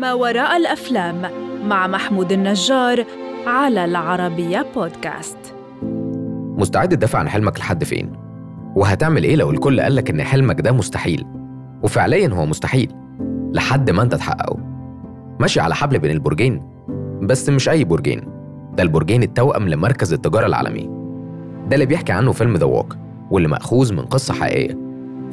ما وراء الأفلام مع محمود النجار على العربية بودكاست مستعد تدافع عن حلمك لحد فين؟ وهتعمل إيه لو الكل قالك إن حلمك ده مستحيل؟ وفعليا هو مستحيل لحد ما أنت تحققه ماشي على حبل بين البرجين بس مش أي برجين ده البرجين التوأم لمركز التجارة العالمي ده اللي بيحكي عنه فيلم ذا ووك واللي مأخوذ من قصة حقيقية.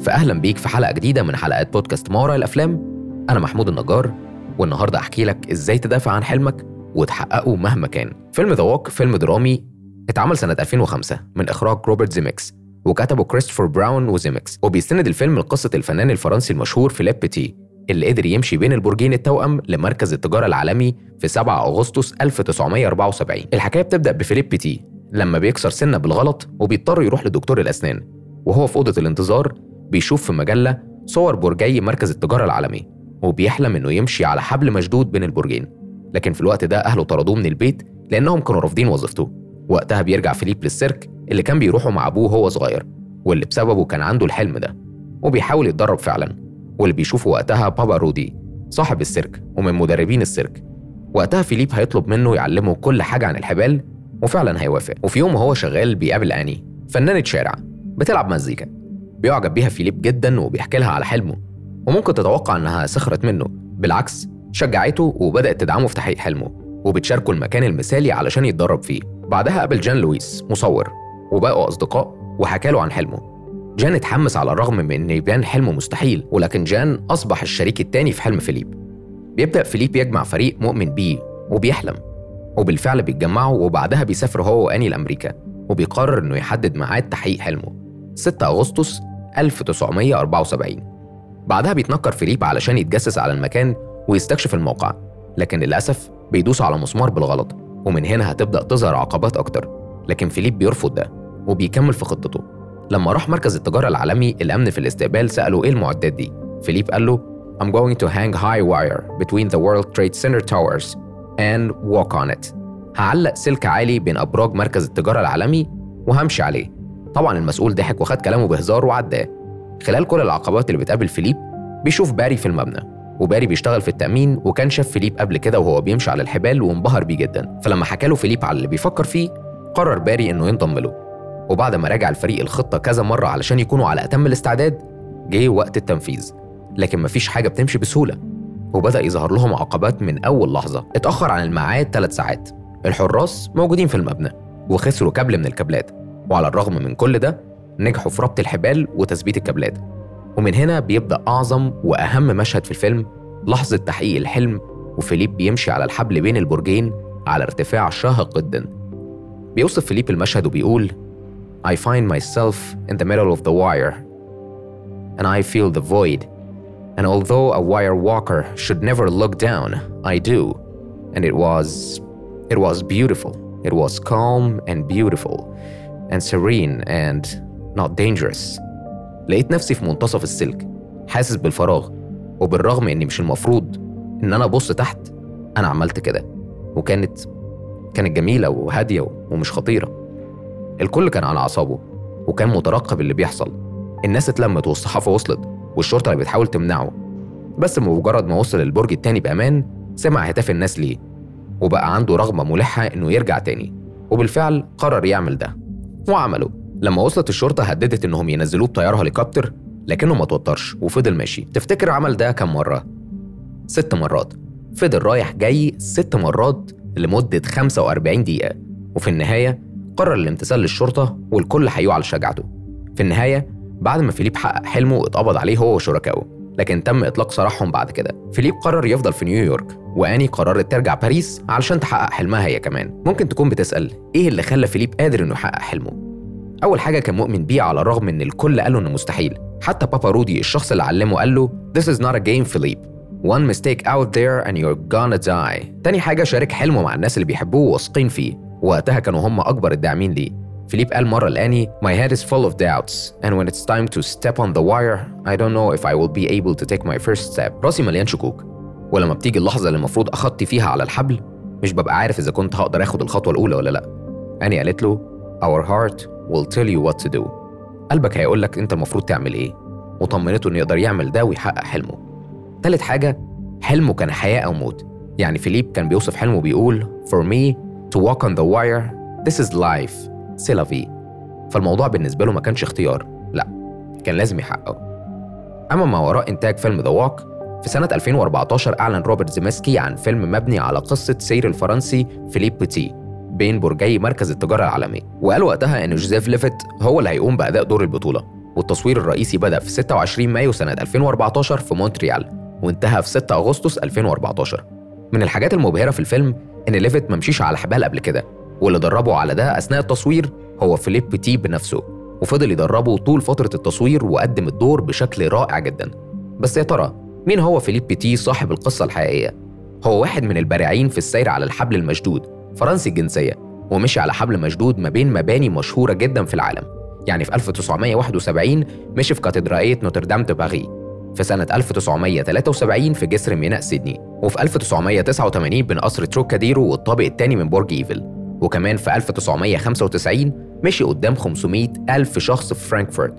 فأهلا بيك في حلقة جديدة من حلقات بودكاست ما وراء الأفلام. أنا محمود النجار والنهاردة أحكي لك إزاي تدافع عن حلمك وتحققه مهما كان. فيلم The Walk فيلم درامي اتعمل سنة 2005 من إخراج روبرت زيميكس وكتبه كريستوفر براون وزيميكس وبيستند الفيلم لقصة الفنان الفرنسي المشهور فيليب بيتي اللي قدر يمشي بين البرجين التوأم لمركز التجارة العالمي في 7 أغسطس 1974 الحكاية بتبدأ بفيليب بيتي لما بيكسر سنة بالغلط وبيضطر يروح لدكتور الأسنان وهو في أوضة الانتظار بيشوف في مجلة صور برجي مركز التجارة العالمي وبيحلم إنه يمشي على حبل مشدود بين البرجين. لكن في الوقت ده أهله طردوه من البيت لأنهم كانوا رافضين وظيفته. وقتها بيرجع فيليب للسيرك اللي كان بيروحوا مع أبوه وهو صغير واللي بسببه كان عنده الحلم ده وبيحاول يتدرب فعلا. واللي بيشوفه وقتها بابا رودي صاحب السيرك ومن مدربين السيرك. وقتها فيليب هيطلب منه يعلمه كل حاجة عن الحبال وفعلا هيوافق. وفي يوم وهو شغال بيقابل آني فنانة شارع بتلعب مزيكا. بيعجب بيها فيليب جدا وبيحكي لها على حلمه. وممكن تتوقع إنها سخرت منه. بالعكس شجعته وبدأت تدعمه في تحقيق حلمه. وبتشاركه المكان المثالي علشان يتدرب فيه. بعدها قابل جان لويس مصور. وبقوا أصدقاء وحكى له عن حلمه. جان اتحمس على الرغم من إن يبان حلمه مستحيل ولكن جان أصبح الشريك التاني في حلم فيليب. بيبدأ فيليب يجمع فريق مؤمن بيه وبيحلمه. وبالفعل بيتجمعوا وبعدها بيسافر هو وآني لأمريكا وبيقرر إنه يحدد ميعاد تحقيق حلمه. 6 أغسطس 1974 بعدها بيتنكر فيليب علشان يتجسس على المكان ويستكشف الموقع لكن للأسف بيدوس على مسمار بالغلط ومن هنا هتبدأ تظهر عقبات أكتر. لكن فيليب بيرفض ده وبيكمل في خطته. لما راح مركز التجارة العالمي الأمن في الاستقبال سأله إيه المعدات دي؟ فيليب قال له I'm going to hang high wire between the World Trade Center towers and walk on it. هعلق سلك عالي بين أبراج مركز التجارة العالمي وهمشي عليه. طبعا المسؤول ضحك وخد كلامه بهزار وعداه. خلال كل العقبات اللي بتقابل فيليب بيشوف باري في المبنى وباري بيشتغل في التأمين وكان شاف فيليب قبل كده وهو بيمشي على الحبال وانبهر بيه جدا. فلما حكى له فيليب على اللي بيفكر فيه قرر باري إنه ينضم له. وبعد ما راجع الفريق الخطة كذا مرة علشان يكونوا على أتم الاستعداد جه وقت التنفيذ. لكن مفيش حاجة بتمشي بسهولة. وبدأ يظهر لهم عقبات من أول لحظة. اتأخر عن الميعاد ثلاث ساعات. الحراس موجودين في المبنى وخسروا كابل من الكابلات وعلى الرغم من كل ده نجحوا في ربط الحبال وتثبيت الكابلات. ومن هنا بيبدأ أعظم وأهم مشهد في الفيلم لحظة تحقيق الحلم وفيليب بيمشي على الحبل بين البرجين على ارتفاع شاهق جدا. بيوصف فيليب المشهد وبيقول I find myself in the middle of the wire and I feel the void. And although a wire walker should never look down I do. And it was it was beautiful. It was calm and beautiful and serene and not dangerous. لقيت نفسي في منتصف السلك حاسس بالفراغ وبالرغم إني مش المفروض إن أنا أبص تحت أنا عملت كده. وكانت كانت جميلة وهادية ومش خطيرة. الكل كان على أعصابه وكان مترقب اللي بيحصل. الناس اتلمت والصحافة وصلت والشرطة اللي بتحاول تمنعه. بس بمجرد ما وصل البرج التاني بأمان سمع هتاف الناس ليه. وبقى عنده رغبة ملحة إنه يرجع تاني. وبالفعل قرر يعمل ده. وعمله. لما وصلت الشرطة هددت إنهم ينزلوه بطيارة هليكوبتر لكنه ما توترش وفضل ماشي. تفتكر عمل ده كم مرة؟ ست مرات. فضل رايح جاي ست مرات لمدة 45 دقيقة. وفي النهاية قرر الامتثال للشرطة والكل حيوه على شجاعته. في النهاية بعد ما فيليب حقق حلمه اتقبض عليه هو وشركائه. لكن تم إطلاق سراحهم بعد كده. فيليب قرر يفضل في نيويورك. وآني قررت ترجع باريس علشان تحقق حلمها هي كمان. ممكن تكون بتسأل إيه اللي خلى فيليب قادر إنه يحقق حلمه؟ أول حاجة كان مؤمن بيه على الرغم إن الكل قالوا إنه مستحيل. حتى بابا رودي الشخص اللي علمه قال له This is not a game فيليب One mistake out there and you're gonna die. تاني حاجة شارك حلمه مع الناس اللي بيحبوه وواثقين فيه. وقتها كانوا هم أكبر الداعمين ليه. فيليب قال مرة لأني My head is full of doubts. And when it's time to step on the wire I don't know if I will be able to take my first step. راسي مليان شكوك. ولما بتيجي اللحظة اللي المفروض أخطي فيها على الحبل مش ببقى عارف إذا كنت هقدر آخد الخطوة الأولى ولا لأ. أني قالت له Our heart will tell you what to do. قلبك هيقول لك أنت المفروض تعمل إيه. وطمنته إنه يقدر يعمل ده ويحقق حلمه. تالت حاجة حلمه كان حياة أو موت. يعني فيليب كان بيوصف حلمه بيقول For me to walk on the wire this is life c'est la vie فالموضوع بالنسبة له ما كانش اختيار. لأ كان لازم يحققه. أما ما وراء إنتاج فيلم The Walk في سنة 2014 أعلن روبرت زيمسكي عن فيلم مبني على قصة سير الفرنسي فيليب بوتي بين برجي مركز التجارة العالمي وقال وقتها إن جوزيف ليفيت هو اللي هيقوم بأداء دور البطولة والتصوير الرئيسي بدأ في 26 مايو سنة 2014 في مونتريال وانتهى في 6 أغسطس 2014 من الحاجات المبهرة في الفيلم إن ليفيت ممشيش على حبال قبل كده واللي دربه على ده أثناء التصوير هو فيليب بوتي بنفسه وفضل يدربه طول فترة التصوير وقدم الدور بشكل رائع جدا. بس يا ترى مين هو فيليب بيتي صاحب القصة الحقيقية؟ هو واحد من البارعين في السير على الحبل المشدود فرنسي الجنسية ومشي على حبل مشدود ما بين مباني مشهورة جدا في العالم. يعني في 1971 مشي في كاتدرائية نوتردام دي باري في سنة 1973 في جسر ميناء سيدني وفي 1989 بين قصر تروكاديرو والطابق الثاني من برج إيفل. وكمان في 1995 مشي قدام 500 ألف شخص في فرانكفورت.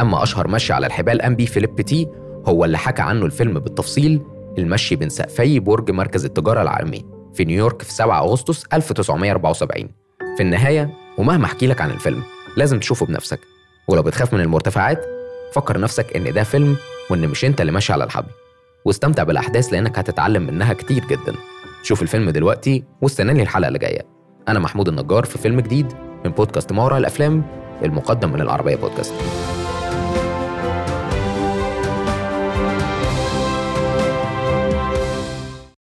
أما أشهر مشي على الحبال قام بيه فيليب بيتي هو اللي حكى عنه الفيلم بالتفصيل المشي بين سقفي برج مركز التجارة العالمي في نيويورك في 7 أغسطس 1974 في النهاية ومهما أحكي لك عن الفيلم لازم تشوفه بنفسك. ولو بتخاف من المرتفعات فكر نفسك إن ده فيلم وإن مش أنت اللي ماشي على الحبل. واستمتع بالأحداث لأنك هتتعلم منها كتير جدا. شوف الفيلم دلوقتي واستناني الحلقة اللي جاية. أنا محمود النجار في فيلم جديد من بودكاست ما وراء الأفلام المقدم من العربية بودكاست.